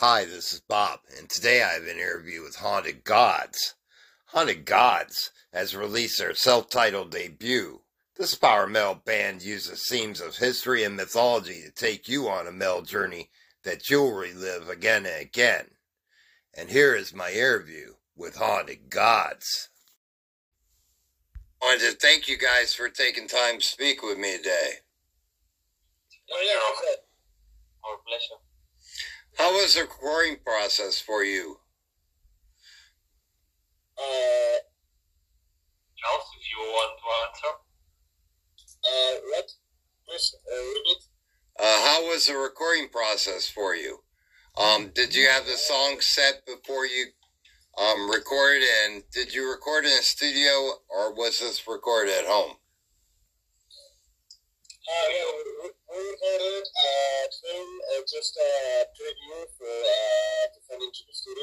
Hi, this is Bob, and today I have an interview with Haunted Gods. Haunted Gods has released their self titled debut. This power metal band uses themes of history and mythology to take you on a metal journey that you'll relive again and again. And here is my interview with Haunted Gods. I wanted to thank you guys for taking time to speak with me today. Oh, yeah. Our pleasure. How was the recording process for you? Uh, Charles, if you want to answer. uh, what? Please, uh, repeat. Uh, how was the recording process for you? Um, did you have the song set before you um, recorded, and did you record in a studio, or was this recorded at home? Uh, yeah, we, we recorded, uh, film, just, uh, preview for, to send into the.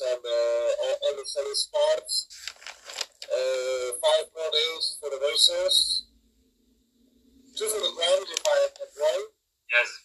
Rhythms and uh, all, all the. Uh, five more days for the voices. Two for the drums if I am wrong. Yes.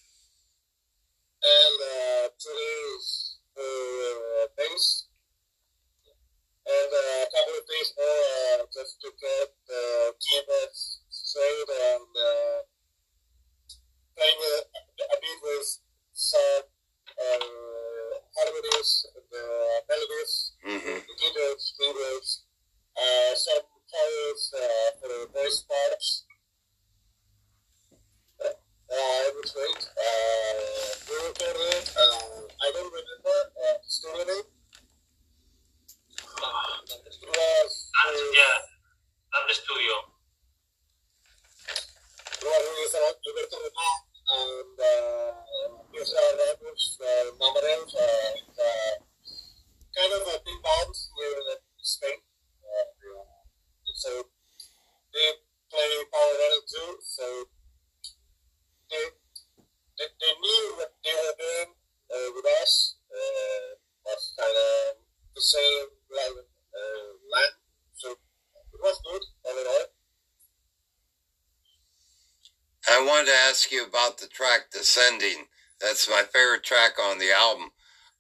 Ask you about the track Descending. That's my favorite track on the album.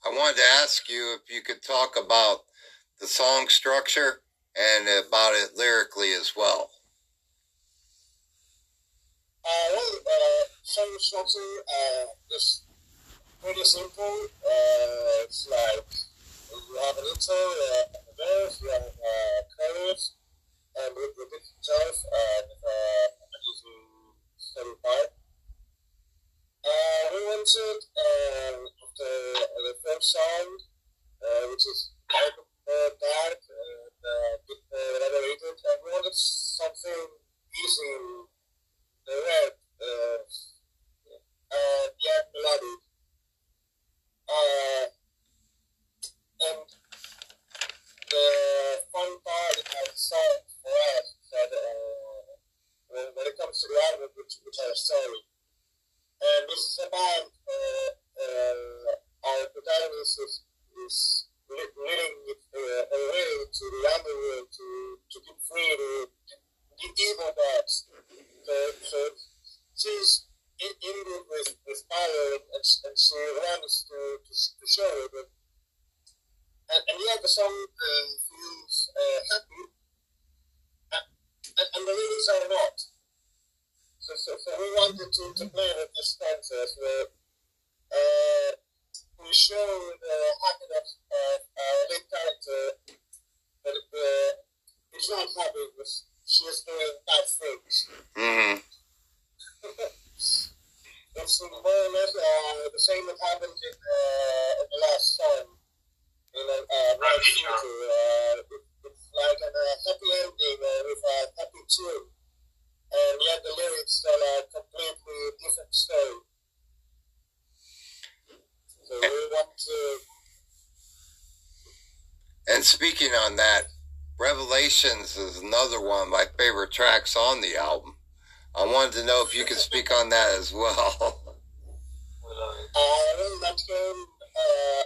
I wanted to ask you if you could talk about the song structure and about it lyrically as well. Uh, well, uh, song structure uh, is pretty simple. Uh, it's like you have an intro, uh, a verse, you have a chorus, and it repeats itself, and uh, a usually steady part. Uh, we wanted uh, the, the first song, uh, which is more dark it's not happy because she is doing bad things. Mm-hmm. It's more or less uh, the same that happened in, uh, in the last song. In a uh, Right, sure. City, uh, it, it's like a uh, happy ending uh, with a happy tune. And yet the lyrics tell a completely different story. So we want to And speaking on that, Revelations is another one of my favorite tracks on the album. I wanted to know if you could speak on that as well. Uh, that came uh,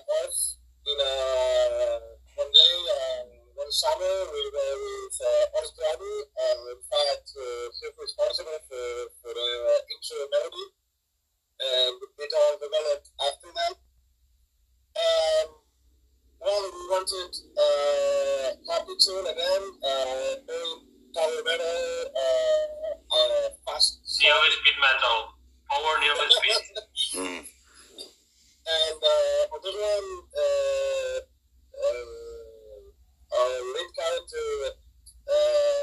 in uh, one day, um, one summer, we and in for, the intro melody, and it all developed after that. Well, we wanted uh, Happy Tune again, uh, very power metal, uh, uh, fast Neo speed metal. Power Neo speed. Mm. And uh, on this one, uh, uh, our lead character uh,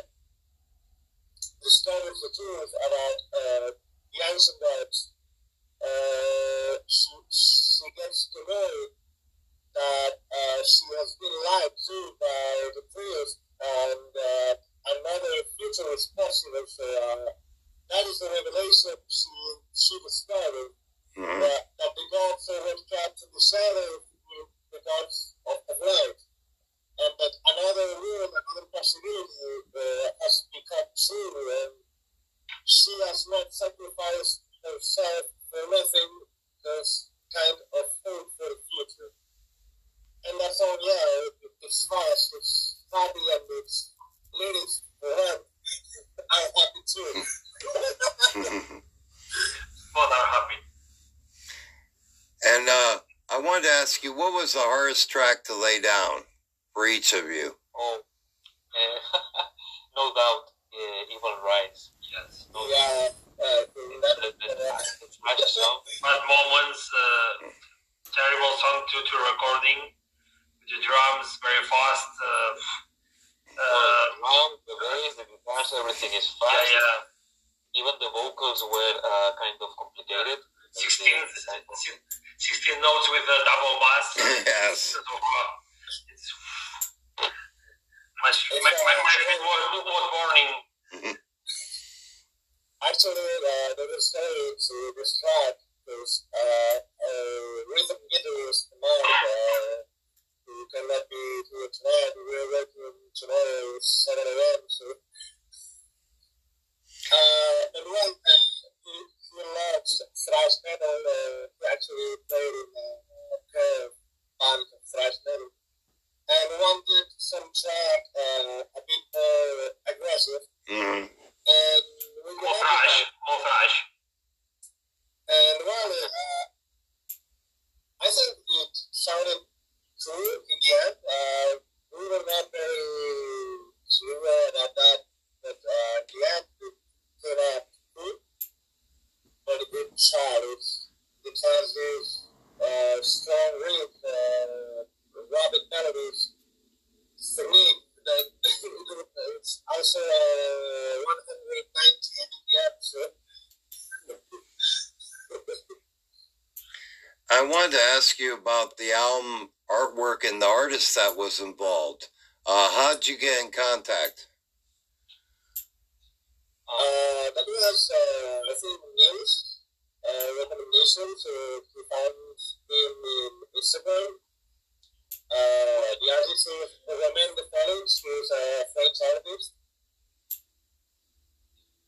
discovers the truth about uh, the Isengard. Uh, she, she gets to know that uh, she has been lied to by the priest and uh, another future is possible. So uh, that is the revelation she, she discovered Mhm. that, that the gods already trapped in the shadow with the gods of the light. And that another room, another possibility uh, has become true, and she has not sacrificed herself for nothing, just kind of hope for the future. And that's all, yeah, it, it's fast, it's happy, and it's lyrics for her. I'm happy too. Both are happy. and uh, I wanted to ask you, what was the hardest track to lay down for each of you? Oh, uh, no doubt, uh, Evil Rise. Yes. No yeah, uh, that, The, the, uh, the song. Bad moments. Uh, terrible song due to recording. The drums very fast. Uh, the uh, drum, the bass, the guitars, everything is yeah, fast. yeah. Even the vocals were uh, kind of complicated. 16, 16 notes with a double bass. yes. Uh, it's my, my, my, my was, was burning. Actually, uh, there is story to this track. There's uh, a rhythm guitarist man uh, who cannot be here tonight. We're working tomorrow, 7 a.m. So, uh, and one, uh, he, he loves thrash metal. Uh, artist that was involved. Uh, how'd you get in contact? Uh, that was, uh, I think, news, uh, recommendation to, to find him in Instagram. Uh, the artist is Romain de Felix, who's a French artist.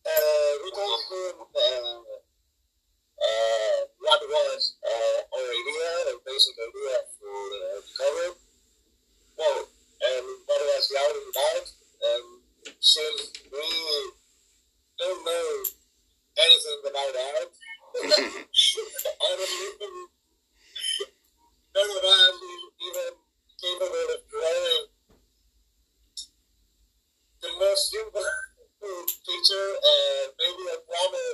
Uh, we told him, uh, uh, what was, uh, our idea, the basic idea for the cover. Well, and what was album about, and since we don't know anything about art. I don't even, none is even capable of drawing the most simple picture and maybe a drama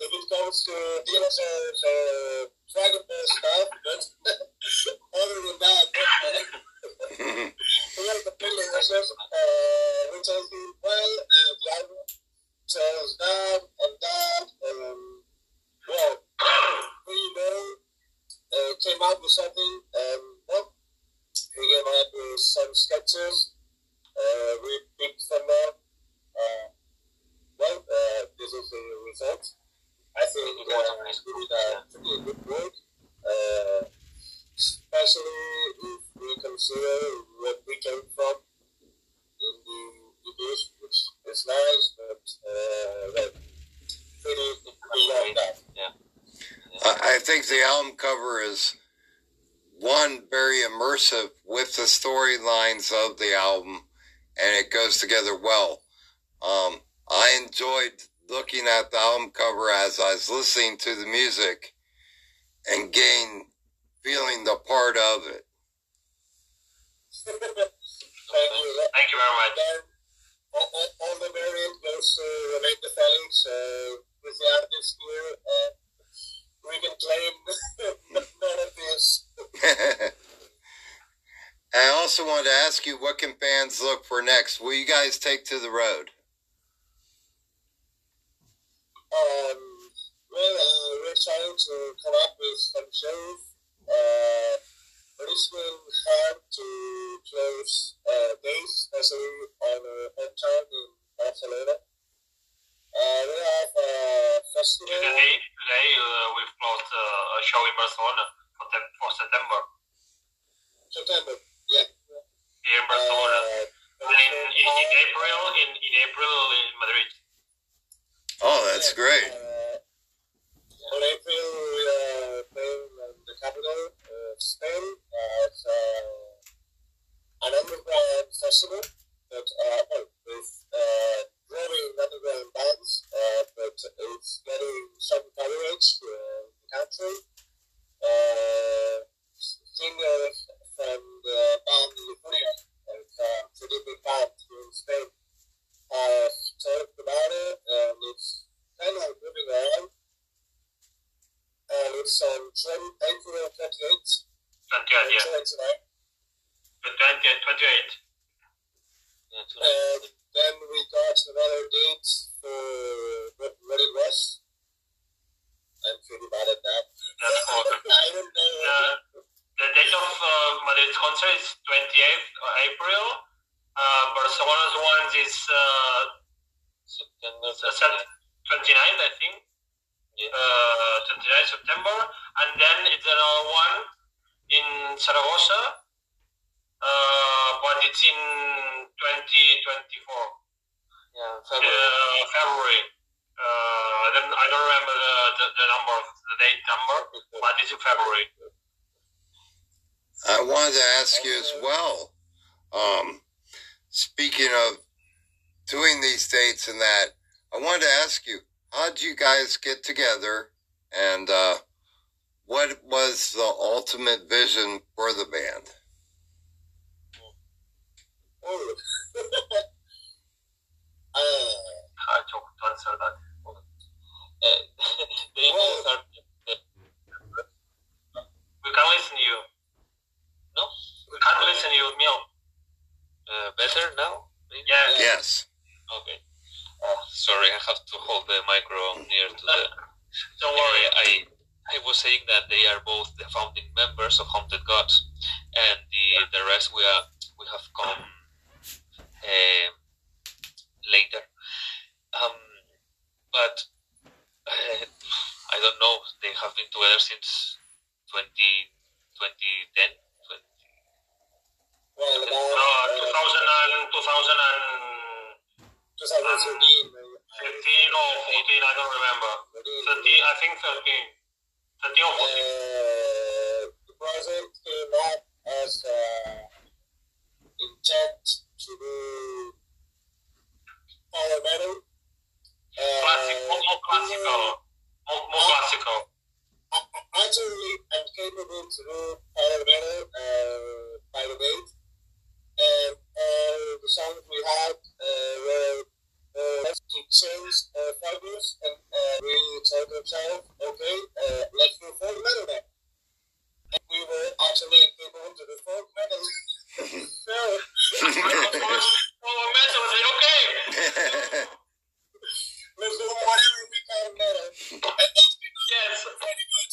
if it comes to dinosaurs with uh, Dragon Ball stuff, but other than that, we have the feeling uh, which has been well, uh, the album tells that and that, and well, we know, uh, came out with something, um, well, we came out with some sketches, uh, we picked from them, uh, well, uh, this is the result. I think it was uh, did uh, pretty good work, uh, especially if we consider what we came from in the videos, which is nice, but uh, well, pretty, pretty long that. Yeah. I I think the album cover is one very immersive with the storylines of the album, and it goes together well. Um, I enjoyed looking at the album cover as I was listening to the music and gain feeling the part of it. Thank you. Thank you very much. All, all, all the variant goes to Romain de uh, with the artist here. Uh, we can claim none of this. I also wanted to ask you, what can fans look for next? Will you guys take to the road? Um, well, uh, we're trying to come up with some shows. Uh, but it's been hard to close uh, days, especially on a hometown in Barcelona. Uh, we have a festival. Today, today uh, we've closed uh, a show in Barcelona for, te- for September. September, yeah. Here in Barcelona. Uh, and in, in, in April, in, in April in Madrid. Oh, that's great. Uh, on April, we are playing in the capital of Spain at uh, an underground festival that uh, with uh, growing underground bands, uh, but it's getting some coverage in the country. Uh, singer from the band Euphoria, as well. Um, speaking of doing these dates and that, I wanted to ask you, how did you guys get together, and uh, what was the ultimate vision for the band? Oh. uh, I took to answer that. Uh, the emails are We can listen to you. no We can't listen to you, Mio. uh, better now. Maybe? Yeah. Yes. Okay. Oh, sorry, I have to hold the micro near to the. Don't worry. I I was saying that they are both the founding members of Haunted Gods, and the the rest we are we have come uh, later. Um, but uh, I don't know. They have been together since 20, 2010. 20, well, about No, 2000 uh, and 2015 2013. uh, or 14, I don't remember. 13, I think 13. 13 or 14. Uh, the project came up as uh, intent to do power metal. Uh, Classic, more, classical. More, more classical. Actually, I'm capable to do power metal uh, by the date. Uh, the songs we had uh, were uh, to change uh, fibers, and uh, we told ourselves, okay, uh, let's do folk metal then. And we were actually people into the folk metal. so, Power metal was like, okay. let's do whatever we call metal. And Yes. pretty good.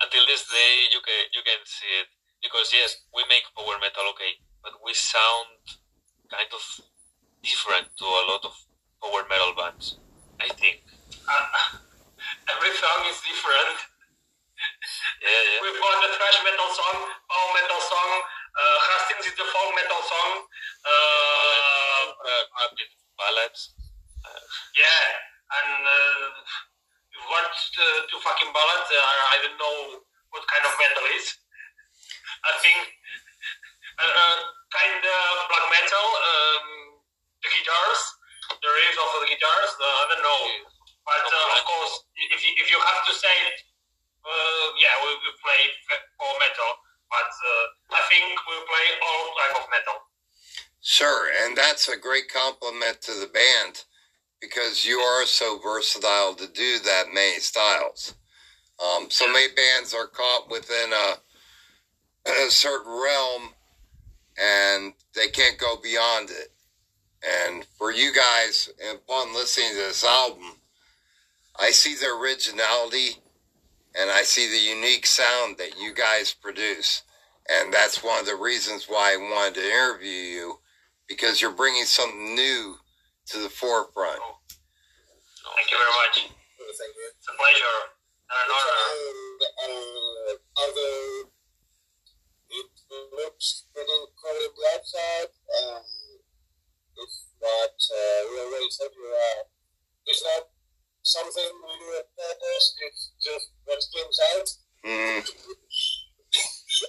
Until this day, you can you can see it because yes, we make power metal, okay, but we sound kind of different to a lot of that's a great compliment to the band because you are so versatile to do that many styles. Um, so many bands are caught within a, a certain realm and they can't go beyond it. And for you guys, upon listening to this album, I see the originality and I see the unique sound that you guys produce. And that's one of the reasons why I wanted to interview you because you're bringing something new to the forefront. no, Thank you very much. Thank you. It's a pleasure and an honor. And uh, although it looks pretty cool on the outside, um, it's not, uh, we already said you uh, it's not something we do at purpose, it's just what comes out. Mm,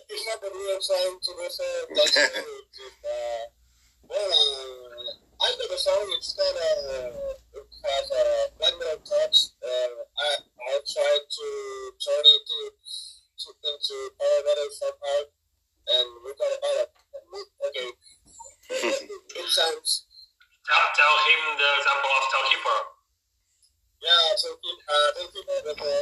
it's not that we are trying to do so, that's it. It's, uh, well, uh, I got a song, it's kind of, it has a black metal touch. Uh, I, I tried to turn it to, to, into power metal somehow, and we got a ballad. Okay. it sounds, Tell, tell him the example of Telkeeper. yeah, so uh, thank you for the uh,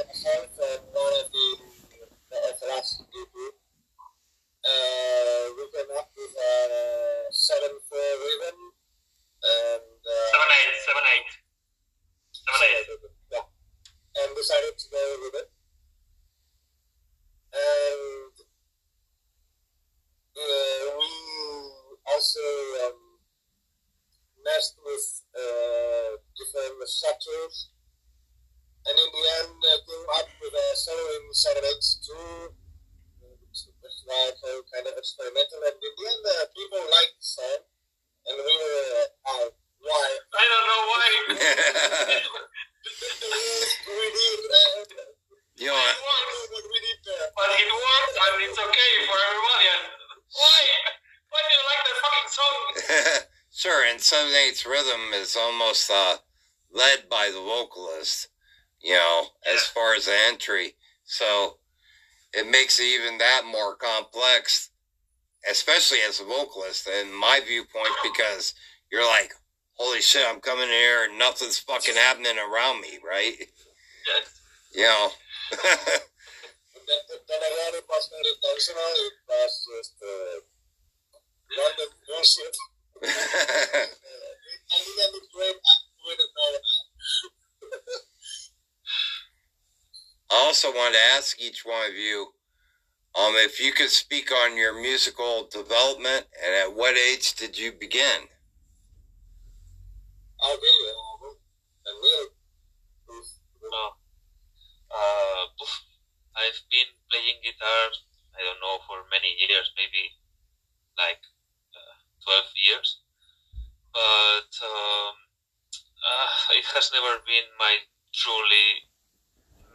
it makes it even that more complex, especially as a vocalist, in my viewpoint, because you're like, holy shit, I'm coming here and nothing's fucking happening around me, right? Yes. You know. Then, then again, it was not intentional, it was just uh, bullshit. I think I look great, I wouldn't know. I also wanted to ask each one of you um, if you could speak on your musical development and at what age did you begin? I'll be, uh, and really. Uh, oof. I've been playing guitar, I don't know, for many years, maybe like uh, 12 years. But um, uh, it has never been my truly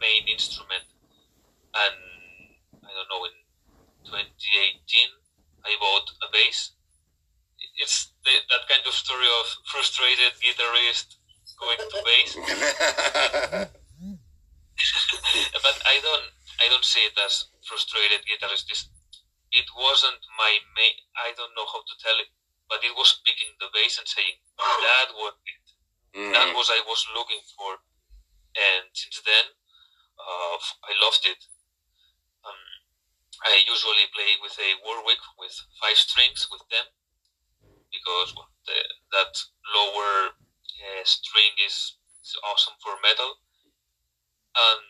main instrument. And I don't know, in 2018, I bought a bass. It's the, that kind of story of frustrated guitarist going to bass. but I don't I don't see it as frustrated guitarist. This, it wasn't my main. I don't know how to tell it, but it was picking the bass and saying that was it. Mm. That was I was looking for, and since then, uh, I loved it. Um, I usually play with a Warwick with five strings with them because well, the, that lower uh, string is, is awesome for metal. And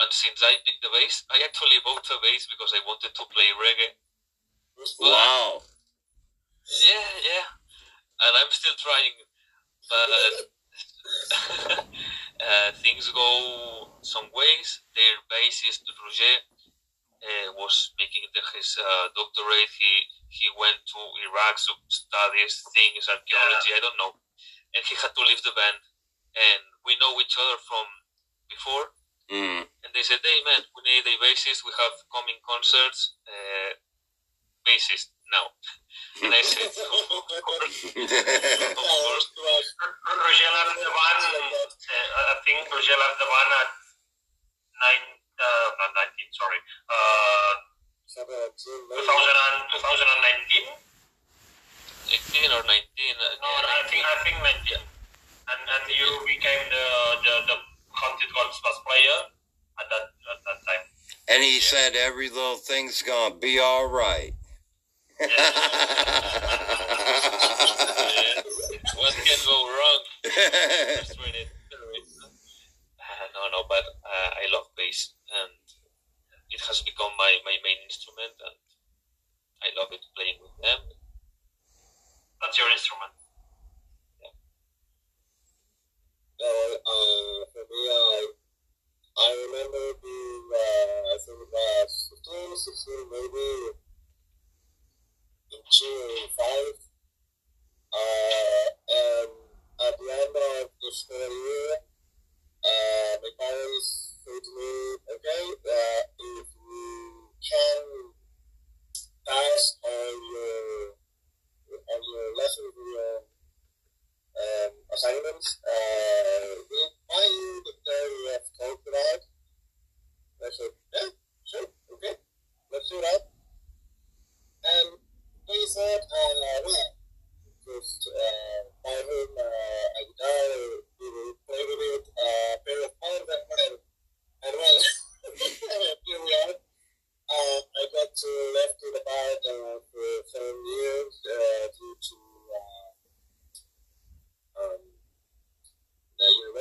and since I picked the bass, I actually bought a bass because I wanted to play reggae. Wow. Yeah, yeah. And I'm still trying, but uh, things go some ways. Their bassist Roger uh, was making the, his uh, doctorate. He he went to Iraq to study things, archaeology. I don't know, and he had to leave the band. And we know each other from before. Mm. And they said, "Hey man, we need a bassist. We have coming concerts. Uh, bassist now." And I said, "Of course, of course." Roger left. Uh, I think Roger left the band at nine, uh, not 19, sorry, uh, 2000 and, 2019. 18 or 19. Uh, No, I think I think 19. And and you became the the, the Haunted Gods bass player at that at that time. and he said every little thing's gonna be all right. Yeah. What can go wrong? Uh, no, no, but uh, I love bass, and it has become my, my main instrument, and I love it playing with them. That's your instrument. Well, uh, for me, I, I remember being, uh, I think it 15, 16, maybe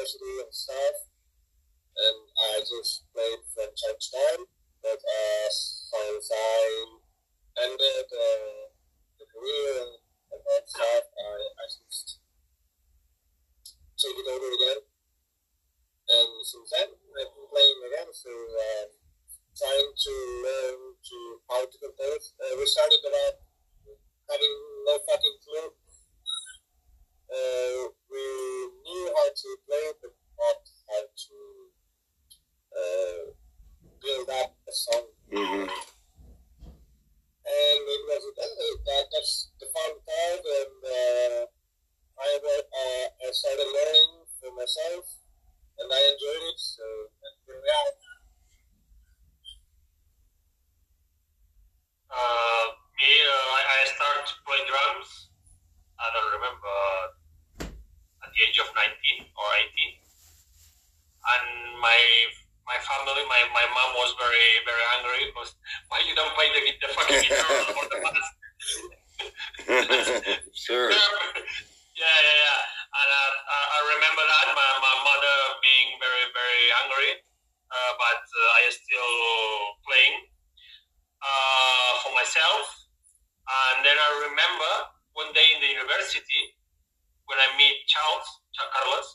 university and stuff, and I just played from time to time. My my family, my, my mom was very very angry because why you don't play the, the fucking guitar or the bass? sure. yeah, yeah, yeah. And uh, I I remember that my, my mother being very very angry, uh, but uh, I still playing uh, for myself. And then I remember one day in the university when I meet Charles, Charles Carlos,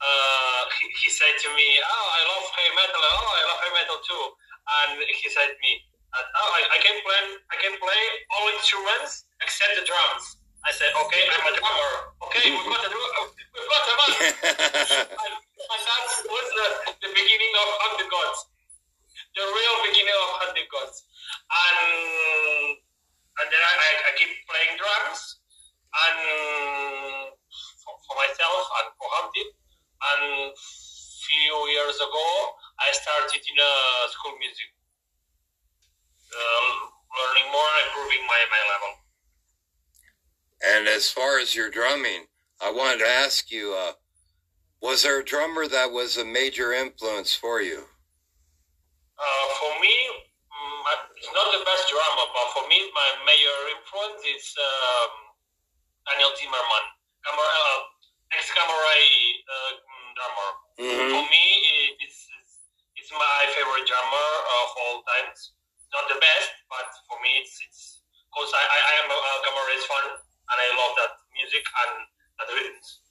uh, he, he said to me, "Oh, I love heavy metal. Oh, I love heavy metal too." And he said to me, "Oh, I, I can play. I can play all instruments except the drums." I said, "Okay, I'm a drummer. Okay, we've got a. We've got a man." and, and that was the, the beginning of Haunted Gods, the real beginning of Haunted Gods. And and then I, I, I keep playing drums and for, for myself and for hunting. And few years ago, I started in a school music, uh, learning more, improving my, my level. And as far as your drumming, I wanted to ask you, uh, was there a drummer that was a major influence for you? Uh, for me, mm, it's not the best drummer, but for me, my major influence is um, Daniel Zimmermann, Camera, uh, ex-Gamma Ray uh, drummer. Mm-hmm. For me, it's, it's, it's my favorite drummer of all times. Not the best, but for me, it's it's because I, I, I am a, a Gamma Ray's fan and I love that music and that rhythms.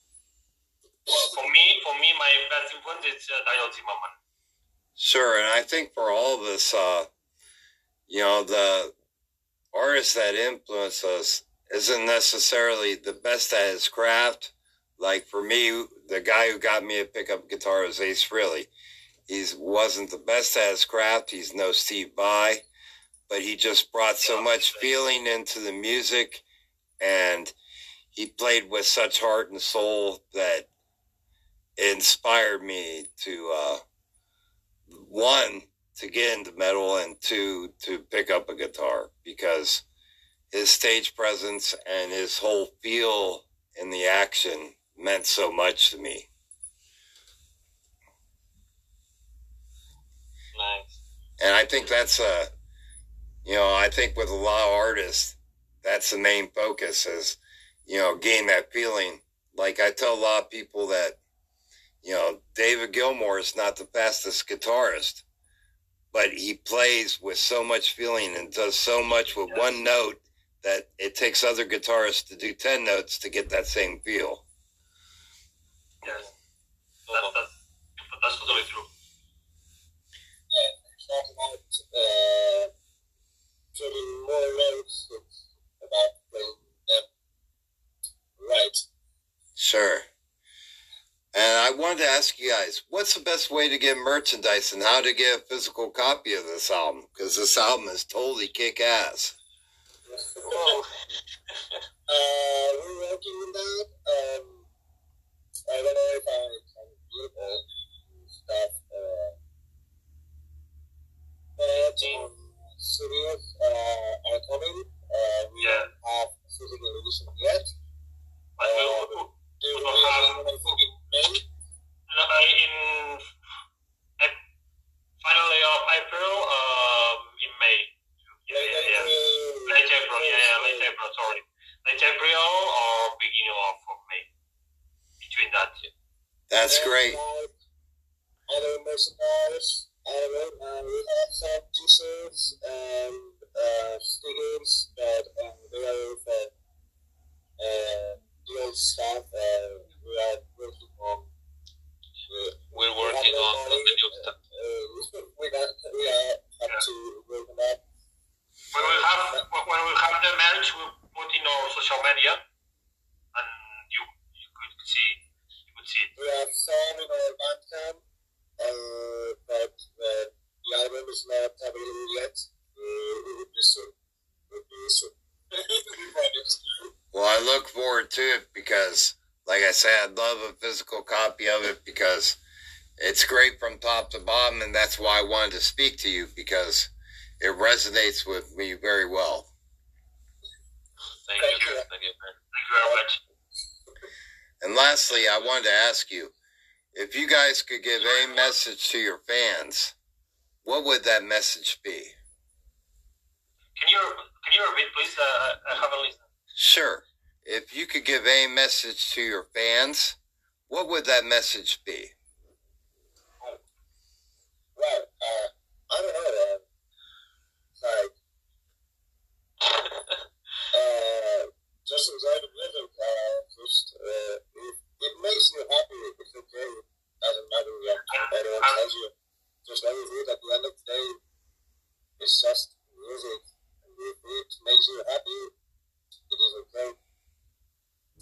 For me, for me, my best influence is uh, Daniel Zimmermann. Sure, and I think for all of us, uh, you know, the artist that influences us isn't necessarily the best at his craft. Like for me, the guy who got me a pickup guitar was Ace Frehley. He wasn't the best at his craft. He's no Steve Vai, but he just brought so much feeling into the music, and he played with such heart and soul that inspired me to. Uh, one to get into metal and two to pick up a guitar because his stage presence and his whole feel in the action meant so much to me. Nice. And I think that's a, you know, I think with a lot of artists, that's the main focus is, you know, gain that feeling. Like I tell a lot of people that you know, David Gilmour is not the fastest guitarist, but he plays with so much feeling and does so much with one note that it takes other guitarists to do 10 notes to get that same feel. Yes, that, that's, that's totally true. Yeah, talk about uh, getting more notes, about playing them right. Sure. And I wanted to ask you guys, what's the best way to get merchandise and how to get a physical copy of this album? Because this album is totally kick ass. uh, we're working on that. And uh, stickers, but um, they are uh, the old stuff. Uh, we are working on. We're working on, on the new stuff. Uh, we got we are have Yeah. to work on that. When we have when we have the merch, we put in our social media, and you you could see you could see it. We have some in our Bandcamp, uh, but uh, the album is not available yet. Uh, it would be soon. It would be soon. we promise. Well, I look forward to it because, like I said, I'd love a physical copy of it because it's great from top to bottom, and that's why I wanted to speak to you because it resonates with me very well. Thank, Thank you. you. Thank you. Thank you very much. And lastly, I wanted to ask you if you guys could give a message to your fans, what would that message be? Can you can you repeat, please? Uh, I haven't listened. Sure. If you could give a message to your fans, what would that message be? Well, uh, I don't know. Uh, like, uh, just enjoy the music. Uh, just, uh, it, it makes you happy. It's okay. Doesn't matter what anyone tells you. Just know it at the end of the day, it's just music. And if it makes you happy, it is okay.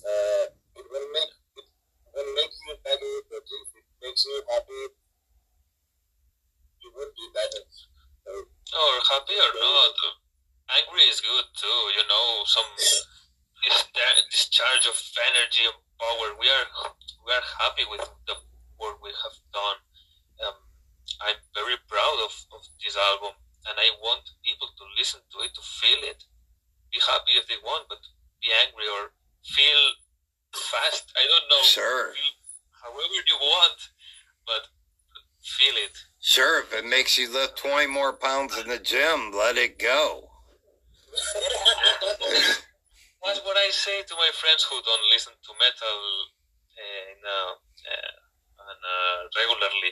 It will make it will make you better, but it makes you happy, you would be better. So, Or happy or not, angry is good too. You know, some dis- discharge of energy and power. We are we are happy with the work we have done. Um, I'm very proud of, of this album, and I want people to listen to it to feel it. Be happy if they want, but Sure. However you want, but feel it. Sure, if it makes you lift 20 more pounds in the gym, let it go. That's what I say to my friends who don't listen to metal uh, in, uh, uh, regularly.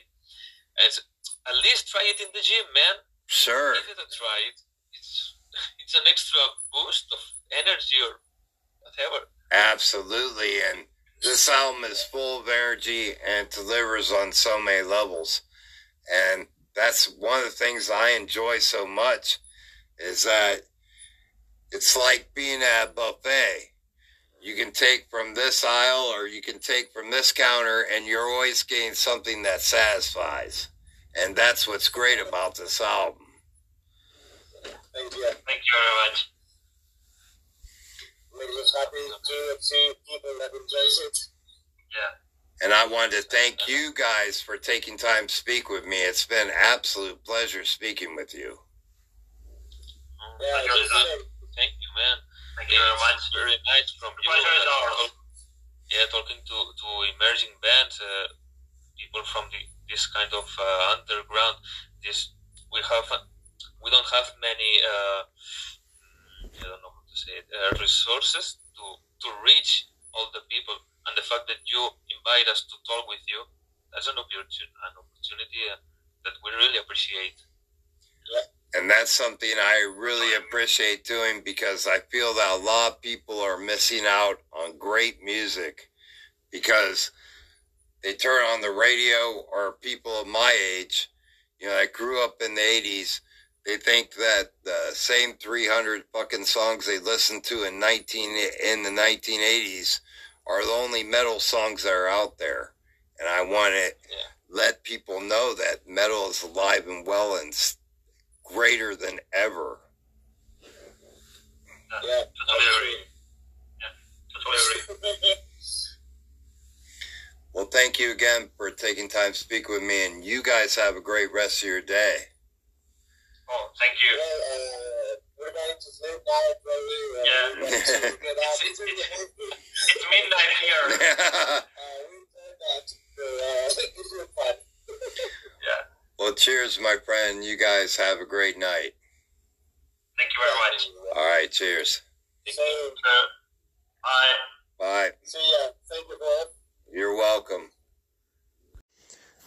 It's, at least try it in the gym, man. Sure. Give it a try. It's, it's an extra boost of energy or whatever. Absolutely. And this album is full of energy and delivers on so many levels. And that's one of the things I enjoy so much is that it's like being at a buffet. You can take from this aisle or you can take from this counter and you're always getting something that satisfies. And that's what's great about this album. Thank you. Thank you very much. Makes us happy to see people that enjoys it. Yeah. And I wanted to thank you guys for taking time to speak with me. It's been an absolute pleasure speaking with you. Yeah, Thank you, it's the Zach. same. Thank you, man. Thank you very much. Very nice from you. pleasure is uh, ours. yeah, talking to, to emerging bands, uh, people from the, this kind of uh, underground. This we have, uh, we don't have many. Uh, I don't know how to say. Uh, resources to to reach all the people, and the fact that you invite us to talk with you, that's an opportunity, an opportunity uh, that we really appreciate. And that's something I really appreciate doing because I feel that a lot of people are missing out on great music because they turn on the radio or people of my age, you know, I grew up in the 80s, they think that the same 300 fucking songs they listened to in 19 in the 1980s are the only metal songs that are out there. And I want to Yeah. let people know that metal is alive and well and greater than ever. Yeah. Totally. Yeah. Well, thank you again for taking time to speak with me, and you guys have a great rest of your day. Oh, thank you. Well, uh, we're going to sleep now, probably. Uh, Yeah. We're going to get out It's- it's- It's midnight here. Uh, we that. So, uh, it was fun. Yeah. well, cheers, my friend. You guys have a great night. Thank you very much. All right, cheers. So, bye. Bye. see ya. Thank you, Bob. You're welcome.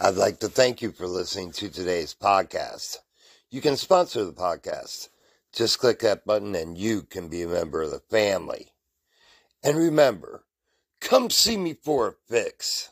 I'd like to thank you for listening to today's podcast. You can sponsor the podcast. Just click that button and you can be a member of the family. And remember, come see me for a fix.